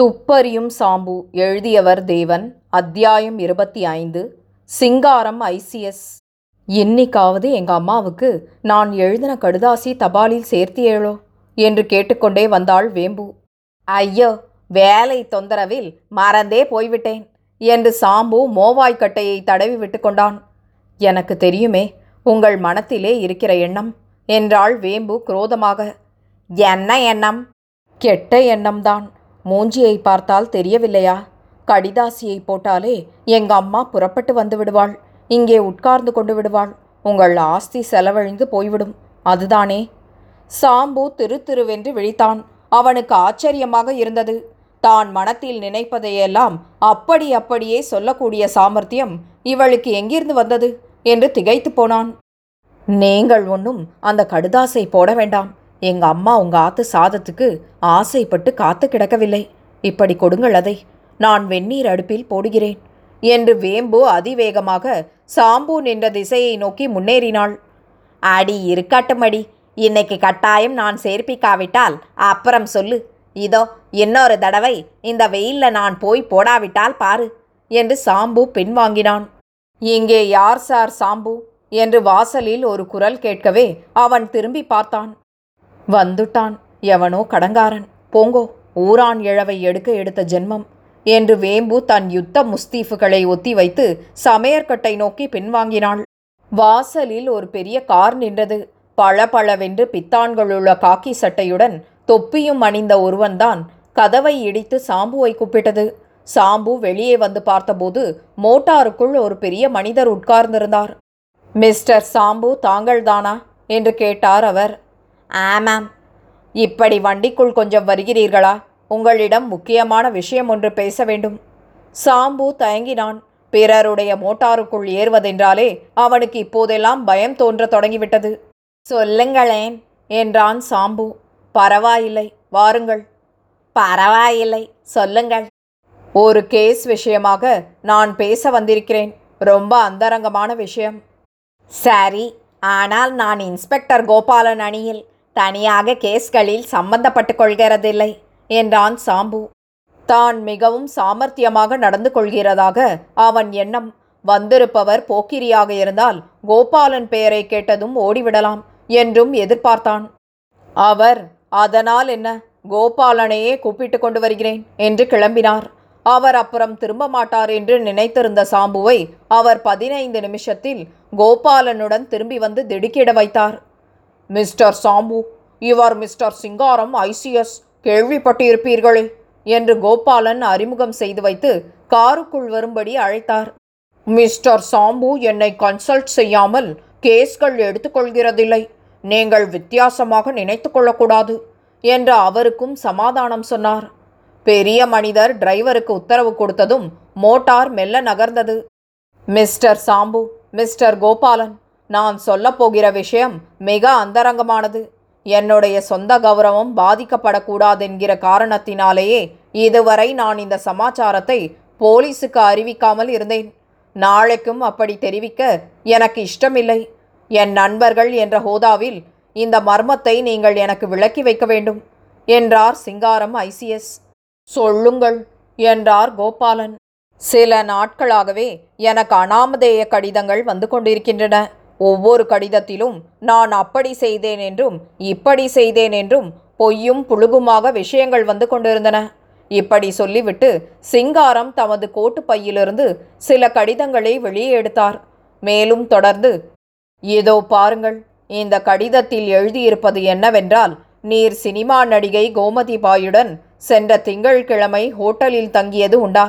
துப்பறியும் சாம்பு எழுதியவர் தேவன் அத்தியாயம் இருபத்தி ஐந்து சிங்காரம் ஐசிஎஸ். இன்னிக்காவது எங்கள் அம்மாவுக்கு நான் எழுதின கடுதாசி தபாலில் சேர்த்தியேளோ? என்று கேட்டுக்கொண்டே வந்தாள் வேம்பு. ஐயோ வேலை தொந்தரவில் மறந்தே போய்விட்டேன் என்று சாம்பு மோவாய்க்கட்டையை தடவி விட்டு கொண்டான். எனக்கு தெரியுமே உங்கள் மனத்திலே இருக்கிற எண்ணம் என்றாள் வேம்பு குரோதமாக. என்ன எண்ணம்? கெட்ட எண்ணம்தான். மூஞ்சியை பார்த்தால் தெரியவில்லையா? கடிதாசியை போட்டாலே எங்க அம்மா புறப்பட்டு வந்து விடுவாள். இங்கே உட்கார்ந்து கொண்டு விடுவாள். உங்கள் ஆஸ்தி செலவழிந்து போய்விடும். அதுதானே? சாம்பு திரு திருவென்று விழித்தான். அவனுக்கு ஆச்சரியமாக இருந்தது. தான் மனத்தில் நினைப்பதையெல்லாம் அப்படி அப்படியே சொல்லக்கூடிய சாமர்த்தியம் இவளுக்கு எங்கிருந்து வந்தது? என்று திகைத்து போனான். நீங்கள் ஒன்றும் அந்த கடுதாசை போட வேண்டாம். எங்க அம்மா உங்க ஆத்து சாதத்துக்கு ஆசைப்பட்டு காத்து கிடக்கவில்லை. இப்படி கொடுங்கள் அதை. நான் வெந்நீர் அடுப்பில் போடுகிறேன். என்று வேம்பு அதிவேகமாக சாம்பு நின்ற திசையை நோக்கி முன்னேறினாள். அடி இருக்கட்டும் அடி. இன்னைக்கு கட்டாயம் நான் சேர்ப்பிக்காவிட்டால் அப்புறம் சொல்லு. இதோ இன்னொரு தடவை இந்த வெயில்ல நான் போய் போடாவிட்டால் பாரு என்று சாம்பு பின்வாங்கினான். இங்கே யார் சார் சாம்பு? என்று வாசலில் ஒரு குரல் கேட்கவே அவன் திரும்பி பார்த்தான். வந்துட்டான். எவனோ கடங்காரன். போங்கோ ஊரான் இழவை எடுக்க எடுத்த ஜென்மம். என்று வேம்பு தன் யுத்த முஸ்தீஃபுகளை ஒத்தி வைத்து சமையற்கட்டை நோக்கி பின்வாங்கினாள். வாசலில் ஒரு பெரிய கார் நின்றது. பளபளவென்று பித்தான்களுள்ள காக்கி சட்டையுடன் தொப்பியும் அணிந்த ஒருவன்தான் கதவை இடித்து சாம்புவை கூப்பிட்டது. சாம்பு வெளியே வந்து பார்த்தபோது மோட்டாருக்குள் ஒரு பெரிய மனிதர் உட்கார்ந்திருந்தார். மிஸ்டர் சாம்பு தாங்கள்தானா? என்று கேட்டார் அவர். ஆமாம். இப்படி வண்டிக்குள் கொஞ்சம் வருகிறீர்களா? உங்களிடம் முக்கியமான விஷயம் ஒன்று பேச வேண்டும். சாம்பு தயங்கினான். பிறருடைய மோட்டாருக்குள் ஏறுவதென்றாலே அவனுக்கு இப்போதெல்லாம் பயம் தோன்றத் தொடங்கிவிட்டது. சொல்லுங்களேன் என்றான் சாம்பு. பரவாயில்லை வாருங்கள். பரவாயில்லை சொல்லுங்கள். ஒரு கேஸ் விஷயமாக நான் பேச வந்திருக்கிறேன். ரொம்ப அந்தரங்கமான விஷயம். சரி ஆனால் நான் இன்ஸ்பெக்டர் கோபாலன் அணியில் தனியாக கேஸ்களில் சம்பந்தப்பட்டு கொள்கிறதில்லை என்றான் சாம்பு. தான் மிகவும் சாமர்த்தியமாக நடந்து கொள்கிறதாக அவன் எண்ணம். வந்திருப்பவர் போக்கிரியாக இருந்தால் கோபாலன் பெயரை கேட்டதும் ஓடிவிடலாம் என்றும் எதிர்பார்த்தான். அவர் அதனால் என்ன? கோபாலனையே கூப்பிட்டு கொண்டு வருகிறேன் என்று கிளம்பினார். அவர் அப்புறம் திரும்ப மாட்டார் என்று நினைத்திருந்த சாம்புவை அவர் பதினைந்து நிமிஷத்தில் கோபாலனுடன் திரும்பி வந்து திடுக்கிட வைத்தார். மிஸ்டர் சாம்பு இவர் மிஸ்டர் சிங்காரம் ஐசிஎஸ் கேள்விப்பட்டிருப்பீர்களே என்று கோபாலன் அறிமுகம் செய்து வைத்து காருக்குள் வரும்படி அழைத்தார். மிஸ்டர் சாம்பு என்னை கன்சல்ட் செய்யாமல் கேஸ்கள் எடுத்துக்கொள்கிறதில்லை. நீங்கள் வித்தியாசமாக நினைத்து கொள்ளக்கூடாது என்று அவருக்கும் சமாதானம் சொன்னார். பெரிய மனிதர் டிரைவருக்கு உத்தரவு கொடுத்ததும் மோட்டார் மெல்ல நகர்ந்தது. மிஸ்டர் சாம்பு மிஸ்டர் கோபாலன் நான் சொல்லப் போகிற விஷயம் மிக அந்தரங்கமானது. என்னுடைய சொந்த கௌரவம் பாதிக்கப்படக்கூடாதென்கிற காரணத்தினாலேயே இதுவரை நான் இந்த சமாச்சாரத்தை போலீஸுக்கு அறிவிக்காமல் இருந்தேன். நாளைக்கும் அப்படி தெரிவிக்க எனக்கு இஷ்டமில்லை. என் நண்பர்கள் என்ற ஹோதாவில் இந்த மர்மத்தை நீங்கள் எனக்கு விளக்கி வைக்க வேண்டும் என்றார் சிங்காரம் ஐசிஎஸ். சொல்லுங்கள் என்றார் கோபாலன். சில நாட்களாகவே எனக்கு அனாமதேய கடிதங்கள் வந்து கொண்டிருக்கின்றன. ஒவ்வொரு கடிதத்திலும் நான் அப்படி செய்தேன் என்றும் இப்படி செய்தேன் என்றும் பொய்யும் புழுகுமாக விஷயங்கள் வந்து கொண்டிருந்தன. இப்படி சொல்லிவிட்டு சிங்காரம் தமது கோட்டு பையிலிருந்து சில கடிதங்களை வெளியே எடுத்தார். மேலும் தொடர்ந்து இதோ பாருங்கள் இந்த கடிதத்தில் எழுதியிருப்பது என்னவென்றால் நீர் சினிமா நடிகை கோமதி பாயுடன் சென்ற திங்கள்கிழமை ஹோட்டலில் தங்கியது உண்டா?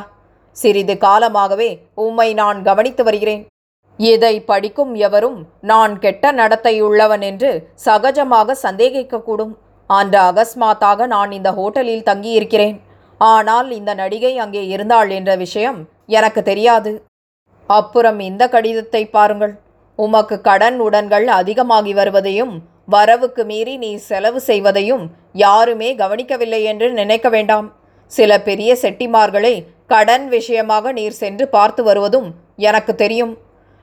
சிறிது காலமாகவே உம்மை நான் கவனித்து வருகிறேன். இதை படிக்கும் எவரும் நான் கெட்ட நடத்தையுள்ளவன் என்று சகஜமாக சந்தேகிக்கக்கூடும். அன்று அகஸ்மாத்தாக நான் இந்த ஹோட்டலில் தங்கியிருக்கிறேன். ஆனால் இந்த நடிகை அங்கே இருந்தாள் என்ற விஷயம் எனக்கு தெரியாது. அப்புறம் இந்த கடிதத்தை பாருங்கள். உமக்கு கடன் உடன்கள் அதிகமாகி வருவதையும் வரவுக்கு மீறி நீ செலவு செய்வதையும் யாருமே கவனிக்கவில்லை என்று நினைக்க வேண்டாம். சில பெரிய செட்டிமார்களை கடன் விஷயமாக நீர் சென்று பார்த்து வருவதும் எனக்கு தெரியும்.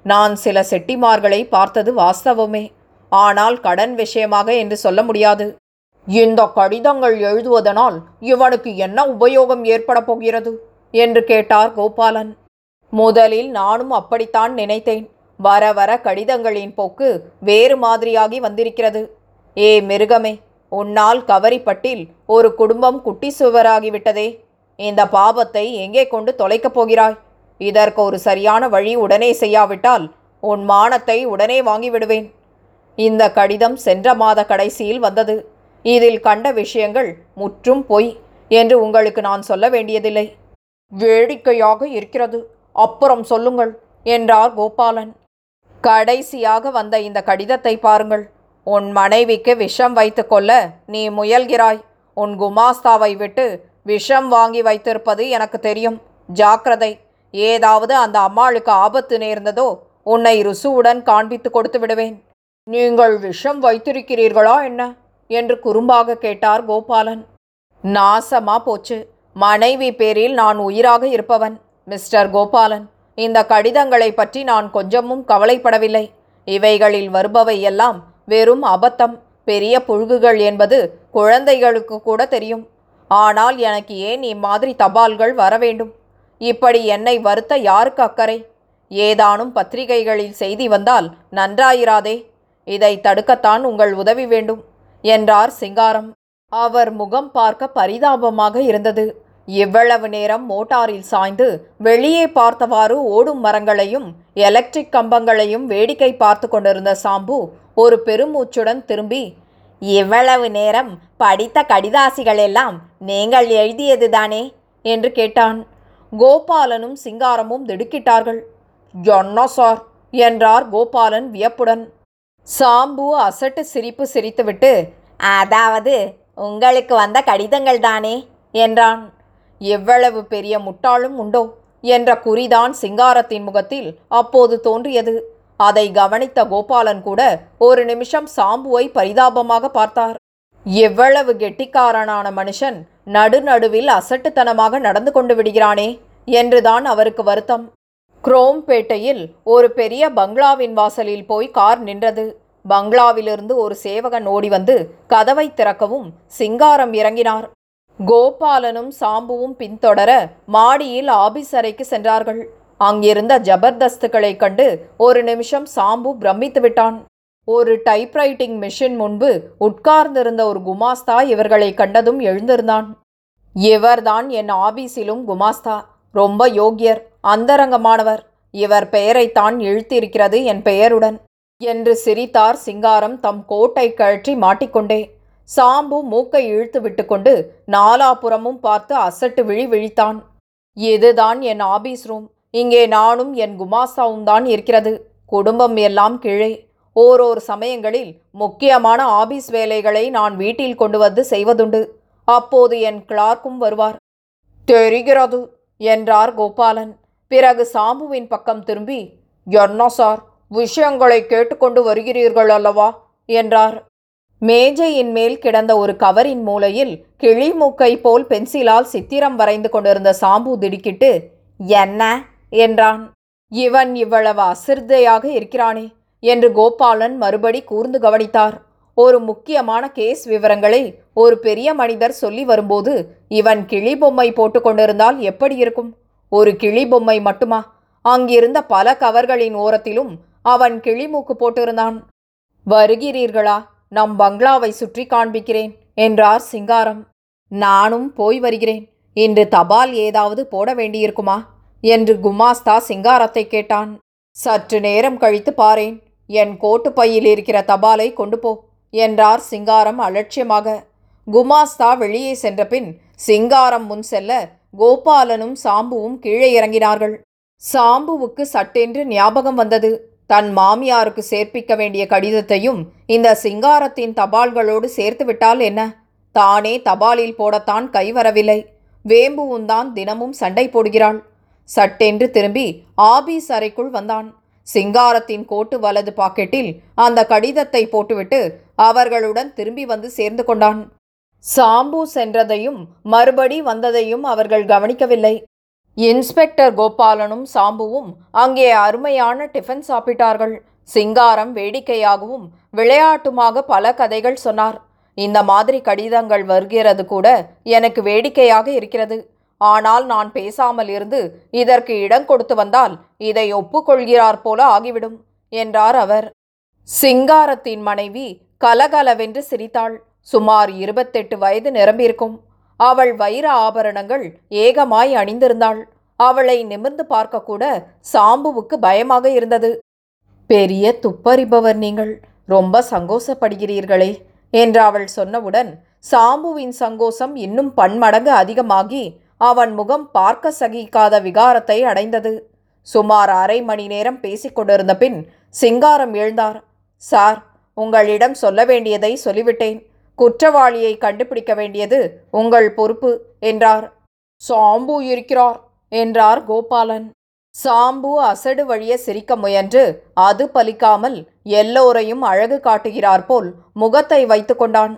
நான் சில செட்டிமார்களை பார்த்தது வாஸ்தவமே. ஆனால் கடன் விஷயமாக என்று சொல்ல முடியாது. இந்த கடிதங்கள் எழுதுவதனால் இவனுக்கு என்ன உபயோகம் ஏற்பட போகிறது? என்று கேட்டார் கோபாலன். முதலில் நானும் அப்படித்தான் நினைத்தேன். வர வர கடிதங்களின் போக்கு வேறு மாதிரியாகி வந்திருக்கிறது. ஏ மிருகமே உன்னால் கவரிப்பட்டில் ஒரு குடும்பம் குட்டி சுவராகிவிட்டதே. இந்த பாபத்தை எங்கே கொண்டு தொலைக்கப் போகிறாய்? இதற்கு ஒரு சரியான வழி உடனே செய்யாவிட்டால் உன் மானத்தை உடனே வாங்கிவிடுவேன். இந்த கடிதம் சென்ற மாத கடைசியில் வந்தது. இதில் கண்ட விஷயங்கள் முற்றும் பொய் என்று உங்களுக்கு நான் சொல்ல வேண்டியதில்லை. வேடிக்கையாக இருக்கிறது. அப்புறம் சொல்லுங்கள் என்றார் கோபாலன். கடைசியாக வந்த இந்த கடிதத்தை பாருங்கள். உன் மனைவிக்கு விஷம் வைத்துக்கொள்ள நீ முயல்கிறாய். உன் குமாஸ்தாவை விட்டு விஷம் வாங்கி வைத்திருப்பது எனக்கு தெரியும். ஜாக்கிரதை. ஏதாவது அந்த அம்மாளுக்கு ஆபத்து நேர்ந்ததோ உன்னை ருசுவுடன் காண்பித்து கொடுத்து விடுவேன். நீங்கள் விஷம் வைத்திருக்கிறீர்களா என்ன? என்று குறும்பாக கேட்டார் கோபாலன். நாசமா போச்சு. மனைவி பேரில் நான் உயிராக இருப்பவன் மிஸ்டர் கோபாலன். இந்த கடிதங்களை பற்றி நான் கொஞ்சமும் கவலைப்படவில்லை. இவைகளில் வருபவை எல்லாம் வெறும் அபத்தம். பெரிய புழுகுகள் என்பது குழந்தைகளுக்கு கூட தெரியும். ஆனால் எனக்கு ஏன் இம்மாதிரி தபால்கள் வர வேண்டும்? இப்படி என்னை வருத்த யாருக்கு அக்கறை? ஏதானும் பத்திரிகைகளில் செய்தி வந்தால் நன்றாயிராதே. இதை தடுக்கத்தான் உங்கள் உதவி வேண்டும் என்றார் சிங்காரம். அவர் முகம் பார்க்க பரிதாபமாக இருந்தது. இவ்வளவு நேரம் மோட்டாரில் சாய்ந்து வெளியே பார்த்தவாறு ஓடும் மரங்களையும் எலக்ட்ரிக் கம்பங்களையும் வேடிக்கை பார்த்து கொண்டிருந்த சாம்பு ஒரு பெருமூச்சுடன் திரும்பி இவ்வளவு நேரம் படித்த கடிதாசிகள் எல்லாம் நீங்கள் எழுதியதுதானே? என்று கேட்டான். கோபாலனும் சிங்காரமும் திடுக்கிட்டார்கள். என்ன சார்? என்றார் கோபாலன் வியப்புடன். சாம்பு அசட்டு சிரிப்பு சிரித்துவிட்டு அதாவது உங்களுக்கு வந்த கடிதங்கள் தானே? என்றான். எவ்வளவு பெரிய முட்டாளும் உண்டோ? என்ற குறிதான் சிங்காரத்தின் முகத்தில் அப்போது தோன்றியது. அதை கவனித்த கோபாலன் கூட ஒரு நிமிஷம் சாம்புவை பரிதாபமாக பார்த்தார். எவ்வளவு கெட்டிக்காரனான மனுஷன் நடுநடுவில் அசட்டுத்தனமாக நடந்து கொண்டு விடுகிறானே என்றுதான் அவருக்கு வருத்தம். குரோம்பேட்டையில் ஒரு பெரிய பங்களாவின் வாசலில் போய் கார் நின்றது. பங்களாவிலிருந்து ஒரு சேவகன் ஓடி வந்து கதவை திறக்கவும் சிங்காரம் இறங்கினார். கோபாலனும் சாம்புவும் பின்தொடர மாடியில் ஆபீஸ் அறைக்கு சென்றார்கள். அங்கிருந்த ஜபர்தஸ்துகளைக் கண்டு ஒரு நிமிஷம் சாம்பு பிரமித்து விட்டான். ஒரு டைப்ரைட்டிங் மிஷின் முன்பு உட்கார்ந்திருந்த ஒரு குமாஸ்தா இவர்களை கண்டதும் எழுந்திருந்தான். இவர்தான் என் ஆபீஸிலும் குமாஸ்தா. ரொம்ப யோக்கியர் அந்தரங்கமானவர். இவர் பெயரைத்தான் இழுத்திருக்கிறது என் பெயருடன். என்று சிரித்தார் சிங்காரம் தம் கோட்டை கழற்றி மாட்டிக்கொண்டே. சாம்பு மூக்கை இழுத்து விட்டுக்கொண்டு நாலாபுறமும் பார்த்து அசட்டு விழி விழித்தான். இதுதான் என் ஆபீஸ் ரூம். இங்கே நானும் என் குமாஸ்தாவும் தான் இருக்கிறது. குடும்பம் எல்லாம் கீழே. ஓரோர் சமயங்களில் முக்கியமான ஆபீஸ் வேலைகளை நான் வீட்டில் கொண்டு வந்து செய்வதுண்டு. அப்போது என் கிளார்க்கும் வருவார். தெரிகிறது என்றார் கோபாலன். பிறகு சாம்புவின் பக்கம் திரும்பி என்ன சார் விஷயங்களை கேட்டுக்கொண்டு வருகிறீர்கள் அல்லவா? என்றார். மேஜையின் மேல் கிடந்த ஒரு கவரின் மூலையில் கிளி மூக்கை போல் பென்சிலால் சித்திரம் வரைந்து கொண்டிருந்த சாம்பு திடுக்கிட்டு என்ன? என்றான். இவன் இவ்வளவு அசிர்தையாக இருக்கிறானே என்று கோபாலன் மறுபடி கூர்ந்து கவனித்தார். ஒரு முக்கியமான கேஸ் விவரங்களை ஒரு பெரிய மனிதர் சொல்லி வரும்போது இவன் கிளி பொம்மை போட்டுக்கொண்டிருந்தால் எப்படி இருக்கும்? ஒரு கிளி பொம்மை மட்டுமா? அங்கிருந்த பல கவர்களின் ஓரத்திலும் அவன் கிளிமூக்கு போட்டிருந்தான். வருகிறீர்களா? நம் பங்களாவை சுற்றி காண்பிக்கிறேன் என்றார் சிங்காரம். நானும் போய் வருகிறேன். இன்று தபால் ஏதாவது போட வேண்டியிருக்குமா? என்று குமாஸ்தா சிங்காரத்தை கேட்டான். சற்று நேரம் கழித்து பாரேன். என் கோட்டு பையில் இருக்கிற தபாலை கொண்டு போ என்றார் சிங்காரம் அலட்சியமாக. குமாஸ்தா வெளியே சென்ற பின் சிங்காரம் முன் செல்ல கோபாலனும் சாம்புவும் கீழே இறங்கினார்கள். சாம்புவுக்கு சட்டென்று ஞாபகம் வந்தது. தன் மாமியாருக்கு சேர்ப்பிக்க வேண்டிய கடிதத்தையும் இந்த சிங்காரத்தின் தபால்களோடு சேர்த்து விட்டால் என்ன? தானே தபாலில் போடத்தான் கை வரவில்லை வேம்புவும் தான் தினமும் சண்டை போடுகிறாள். சட்டென்று திரும்பி ஆபீஸ் அறைக்குள் வந்தான். சிங்காரத்தின் கோட்டு வலது பாக்கெட்டில் அந்த கடிதத்தை போட்டுவிட்டு அவர்களுடன் திரும்பி வந்து சேர்ந்து கொண்டான். சாம்பு சென்றதையும் மறுபடி வந்ததையும் அவர்கள் கவனிக்கவில்லை. இன்ஸ்பெக்டர் கோபாலனும் சாம்புவும் அங்கே அருமையான டிஃபன் சாப்பிட்டார்கள். சிங்காரம் வேடிக்கையாகவும் விளையாட்டுமாக பல கதைகள் சொன்னார். இந்த மாதிரி கடிதங்கள் வருகிறது கூட எனக்கு வேடிக்கையாக இருக்கிறது. ஆனால் நான் பேசாமல் இருந்து இதற்கு இடம் கொடுத்து வந்தால் இதை ஒப்புக்கொள்கிறார் போல ஆகிவிடும் என்றார் அவர். சிங்காரத்தின் மனைவி கலகலவென்று சிரித்தாள். சுமார் இருபத்தெட்டு வயது நிரம்பியிருக்கும். அவள் வைர ஆபரணங்கள் ஏகமாய் அணிந்திருந்தாள். அவளை நிமிர்ந்து பார்க்கக்கூட சாம்புவுக்கு பயமாக இருந்தது. பெரிய துப்பறிபவர் நீங்கள் ரொம்ப சங்கோசப்படுகிறீர்களே என்று அவள் சொன்னவுடன் சாம்புவின் சங்கோசம் இன்னும் பன்மடங்கு அதிகமாகி அவன் முகம் பார்க்க சகிக்காத விகாரத்தை அடைந்தது. சுமார் அரை மணி நேரம் பேசிக்கொண்டிருந்த பின் சிங்காரம் எழுந்தார். சார் உங்களிடம் சொல்ல வேண்டியதை சொல்லிவிட்டேன். குற்றவாளியை கண்டுபிடிக்க வேண்டியது உங்கள் பொறுப்பு என்றார். சாம்பு இருக்கிறார் என்றார் கோபாலன். சாம்பு அசடு வழிய சிரிக்க முயன்று அது பலிக்காமல் எல்லோரையும் அழகு காட்டுகிறார் போல் முகத்தை வைத்து கொண்டான்.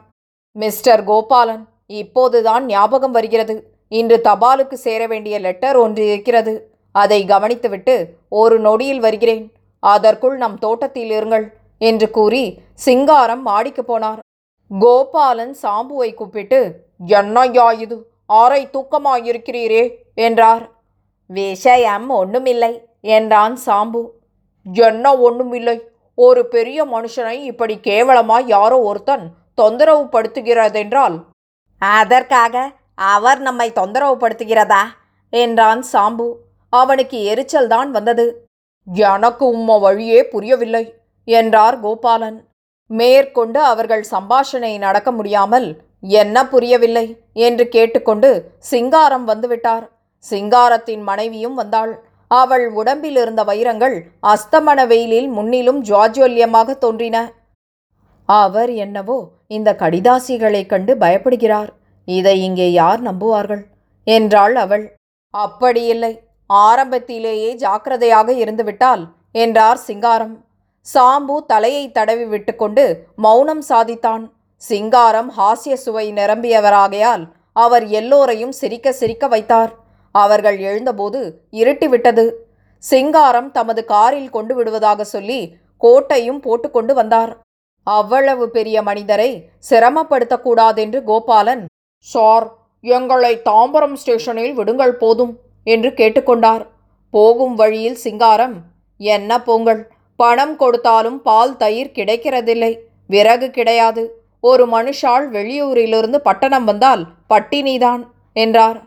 மிஸ்டர் கோபாலன் இப்போதுதான் ஞாபகம் வருகிறது. இன்று தபாலுக்கு சேர வேண்டிய லெட்டர் ஒன்று இருக்கிறது. அதை கவனித்துவிட்டு ஒரு நொடியில் வருகிறேன். அதற்குள் நம் தோட்டத்தில் இருங்கள் என்று கூறி சிங்காரம் மாடிக்கு போனார். கோபாலன் சாம்புவை கூப்பிட்டு என்னையா இது? அரை தூக்கமாயிருக்கிறீரே என்றார். விஷயம் ஒன்றுமில்லை என்றான் சாம்பு. என்ன ஒன்றுமில்லை ஒரு பெரிய மனுஷனை இப்படி கேவலமாய் யாரோ ஒருத்தன் தொந்தரவு படுத்துகிறதென்றால் அதற்காக அவர் நம்மை தொந்தரவுப்படுத்துகிறதா என்றான் சாம்பு. அவனுக்கு எரிச்சல் தான் வந்தது. எனக்கு உம்ம வழியே புரியவில்லை என்றார் கோபாலன். மேற்கொண்டு அவர்கள் சம்பாஷணை நடக்க முடியாமல் என்ன புரியவில்லை? என்று கேட்டுக்கொண்டு சிங்காரம் வந்துவிட்டார். சிங்காரத்தின் மனைவியும் வந்தாள். அவள் உடம்பில் இருந்த வைரங்கள் அஸ்தமன வெயிலில் முன்னிலும் ஜுவாஜ்வல்யமாக தோன்றின. அவர் என்னவோ இந்த கடிதாசிகளைக் கண்டு பயப்படுகிறார். இதை இங்கே யார் நம்புவார்கள்? என்றாள் அவள். அப்படியில்லை. ஆரம்பத்திலேயே ஜாக்கிரதையாக இருந்துவிட்டால் என்றார் சிங்காரம். சாம்பு தலையை தடவி விட்டுக்கொண்டு மௌனம் சாதித்தான். சிங்காரம் ஹாஸ்ய சுவை நிரம்பியவராகையால் அவர் எல்லோரையும் சிரிக்க சிரிக்க வைத்தார். அவர்கள் எழுந்தபோது இருட்டிவிட்டது. சிங்காரம் தமது காரில் கொண்டு விடுவதாக சொல்லி கோட்டையும் போட்டுக்கொண்டு வந்தார். அவ்வளவு பெரிய மனிதரை சிரமப்படுத்தக்கூடாதென்று கோபாலன் சார் எங்களை தாம்பரம் ஸ்டேஷனில் விடுங்கள் போதும் என்று கேட்டுக்கொண்டார். போகும் வழியில் சிங்காரம் என்ன போங்கள் பணம் கொடுத்தாலும் பால் தயிர் கிடைக்கிறதில்லை விறகு கிடையாது. ஒரு மனுஷாள் வெளியூரிலிருந்து பட்டணம் வந்தால் பட்டினிதான் என்றார்.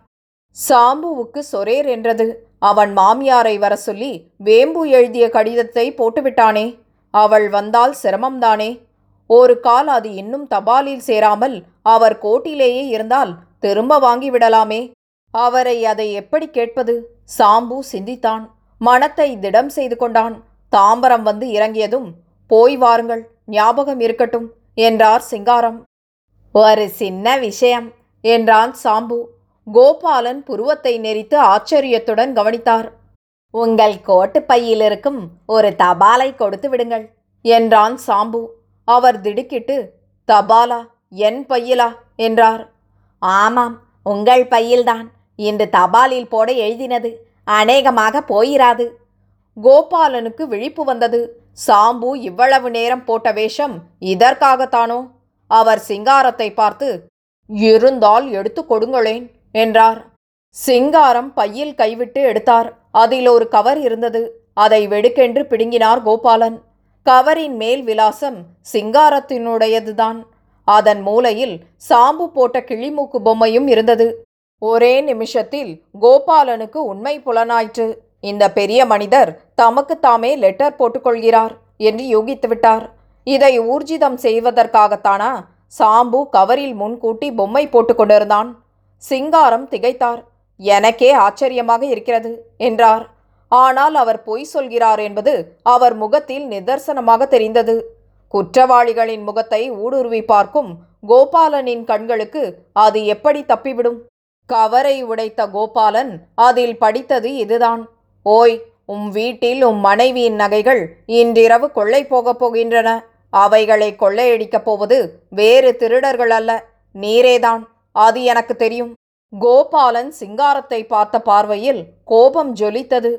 சாம்புவுக்கு சொரேர் என்றது. அவன் மாமியாரை வர சொல்லி வேம்பு எழுதிய கடிதத்தை போட்டுவிட்டானே அவள் வந்தால் சிரமம்தானே ஒரு கால் அது இன்னும் தபாலில் சேராமல் அவர் கோட்டிலேயே இருந்தால் திரும்ப வாங்கிவிடலாமே அவரை அதை எப்படி கேட்பது? சாம்பு சிந்தித்தான். மனத்தை திடம் செய்து கொண்டான். தாம்பரம் வந்து இறங்கியதும் போய் வாருங்கள் ஞாபகம் இருக்கட்டும் என்றார் சிங்காரம். ஒரு சின்ன விஷயம் என்றான் சாம்பு. கோபாலன் புருவத்தை நெரித்து ஆச்சரியத்துடன் கவனித்தார். உங்கள் கோட்டு பையில் இருக்கும் ஒரு தபாலை கொடுத்து விடுங்கள் என்றான் சாம்பு. அவர் திடுக்கிட்டு தபாலா என் பையிலா? என்றார். ஆமாம் உங்கள் பையில்தான். இன்று தபாலில் போட எழுதினது. அநேகமாக போயிராது. கோபாலனுக்கு விழிப்பு வந்தது. சாம்பு இவ்வளவு நேரம் போட்ட வேஷம் இதற்காகத்தானோ? அவர் சிங்காரத்தை பார்த்து இருந்தால் எடுத்து கொடுங்களேன் என்றார். சிங்காரம் பையில் கைவிட்டு எடுத்தார். அதில் ஒரு கவர் இருந்தது. அதை வெடுக்கென்று பிடுங்கினார் கோபாலன். கவரின் மேல் விலாசம் சிங்காரத்தினுடையதுதான். அதன் மூலையில் சாம்பு போட்ட கிளிமூக்கு பொம்மையும் இருந்தது. ஒரே நிமிஷத்தில் கோபாலனுக்கு உண்மை புலனாயிற்று. இந்த பெரிய மனிதர் தமக்கு தாமே லெட்டர் போட்டுக்கொள்கிறார் என்று யூகித்து விட்டார் இதை ஊர்ஜிதம் செய்வதற்காகத்தானா? சாம்பு கவரில் முன்கூட்டி பொம்மை போட்டுக்கொண்டிருந்தான். சிங்காரம் திகைத்தார். எனக்கே ஆச்சரியமாக இருக்கிறது என்றார். ஆனால் அவர் பொய் சொல்கிறார் என்பது அவர் முகத்தில் நிதர்சனமாக தெரிந்தது. குற்றவாளிகளின் முகத்தை ஊடுருவி பார்க்கும் கோபாலனின் கண்களுக்கு அது எப்படி தப்பிவிடும்? கவரை உடைத்த கோபாலன் அதில் படித்தது இதுதான். ஓய் உம் வீட்டில் உம் மனைவியின் நகைகள் இன்றிரவு கொள்ளை போகப் போகின்றன. அவைகளை கொள்ளையடிக்கப் போவது வேறு திருடர்கள் அல்ல நீரேதான் அது எனக்கு தெரியும். கோபாலன் சிங்காரத்தை பார்த்த பார்வையில் கோபம் ஜொலித்தது.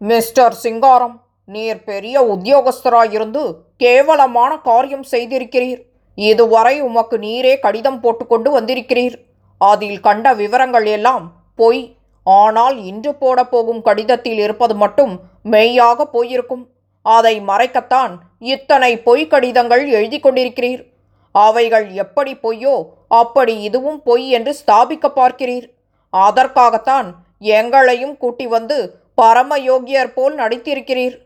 மிஸ்டர் சிங்காரம் நீர் பெரிய உத்தியோகஸ்தராயிருந்து கேவலமான காரியம் செய்திருக்கிறீர். இதுவரை உமக்கு நீரே கடிதம் போட்டுக்கொண்டு வந்திருக்கிறீர். அதில் கண்ட விவரங்கள் எல்லாம் பொய். ஆனால் இன்று போடப்போகும் கடிதத்தில் இருப்பது மட்டும் மெய்யாக போயிருக்கும். அதை மறைக்கத்தான் இத்தனை பொய் கடிதங்கள் எழுதி கொண்டிருக்கிறீர். அவைகள் எப்படி பொய்யோ அப்படி இதுவும் பொய் என்று ஸ்தாபிக்க பார்க்கிறீர். அதற்காகத்தான் எங்களையும் கூட்டி வந்து பரம யோகியர் போல் நடித்திருக்கிறீர்.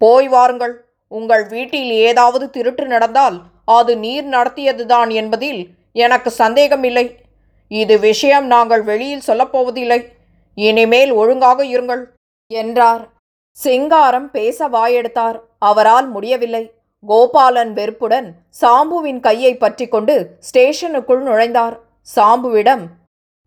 போய் வாருங்கள். உங்கள் வீட்டில் ஏதாவது திருட்டு நடந்தால் அது நீர் நடத்தியதுதான் என்பதில் எனக்கு சந்தேகமில்லை. இது விஷயம் நாங்கள் வெளியில் சொல்லப்போவதில்லை இனிமேல் ஒழுங்காக இருங்கள் என்றார். சிங்காரம் பேச வாயெடுத்தார். அவரால் முடியவில்லை. கோபாலன் வெறுப்புடன் சாம்புவின் கையை பற்றி கொண்டு ஸ்டேஷனுக்குள் நுழைந்தார். சாம்புவிடம்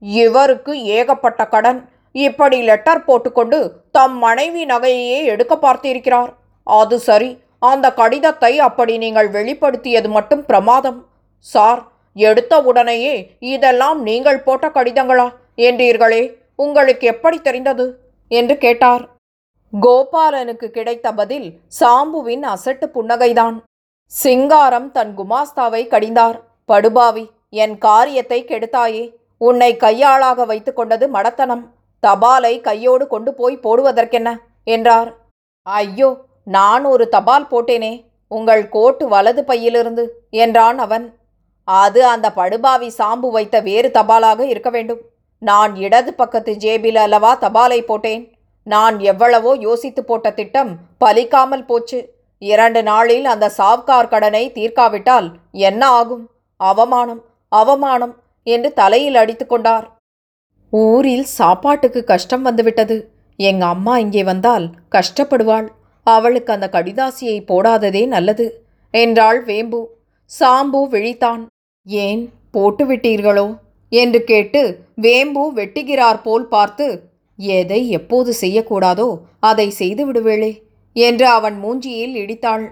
இவருக்கு ஏகப்பட்ட கடன். இப்படி லெட்டர் போட்டுக்கொண்டு தம் மனைவி நகையையே எடுக்க பார்த்திருக்கிறார். அது சரி அந்த கடிதத்தை அப்படி நீங்கள் வெளிப்படுத்தியது மட்டும் பிரமாதம். சார் எடுத்த உடனேயே இதெல்லாம் நீங்கள் போட்ட கடிதங்களா? என்றீர்களே உங்களுக்கு எப்படி தெரிந்தது? என்று கேட்டார். கோபாலனுக்கு கிடைத்த பதில் சாம்புவின் அசட்டு புன்னகைதான். சிங்காரம் தன் குமாஸ்தாவை கடிந்தார். படுபாவி என் காரியத்தை கெடுத்தாயே உன்னை கையாளாக வைத்துக்கொண்டது மடத்தனம். தபாலை கையோடு கொண்டு போய் போடுவதற்கென்ன? என்றார். ஐயோ நான் ஒரு தபால் போட்டேனே. உங்கள் கோட்டு வலது பையிலிருந்து என்றான் அவன். அது அந்த படுபாவி சாம்பு வைத்த வேறு தபாலாக இருக்க வேண்டும். நான் இடது பக்கத்து ஜேபில் அல்லவா தபாலை போட்டேன். நான் எவ்வளவோ யோசித்து போட்ட திட்டம் பலிக்காமல் போச்சு. இரண்டு நாளில் அந்த சாவ்கார் கடனை தீர்க்காவிட்டால் என்ன ஆகும்? அவமானம் அவமானம் என்று தலையில் அடித்து கொண்டார். ஊரில் சாப்பாட்டுக்கு கஷ்டம் வந்துவிட்டது. எங்க அம்மா இங்கே வந்தால் கஷ்டப்படுவாள். அவளுக்கு அந்த கடிதாசியை போடாததே நல்லது என்றாள் வேம்பு. சாம்பு விழித்தான். ஏன் போட்டுவிட்டீர்களோ என்று கேட்டு வேம்பு வெட்டுகிறார் போல் பார்த்து எதை எப்போது செய்யக்கூடாதோ அதை செய்து விடுவேளே என்று அவன் மூஞ்சியில் இடித்தாள்.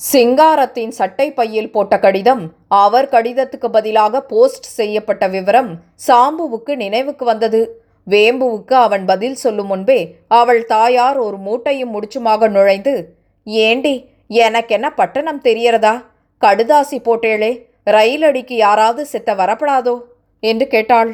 சிங்காரத்தின் சட்டை பையில் போட்ட கடிதம் அவர் கடிதத்துக்கு பதிலாக போஸ்ட் செய்யப்பட்ட விவரம் சாம்புவுக்கு நினைவுக்கு வந்தது. வேம்புவுக்கு அவன் பதில் சொல்லும் முன்பே அவள் தாயார் ஒரு மூட்டையும் முடிச்சுமாக நுழைந்து ஏண்டி எனக்கென்ன பட்டணம் தெரியறதா கடுதாசி போட்டேளே ரயில் அடிக்கு யாராவது செத்த வரப்படாதோ? என்று கேட்டாள்.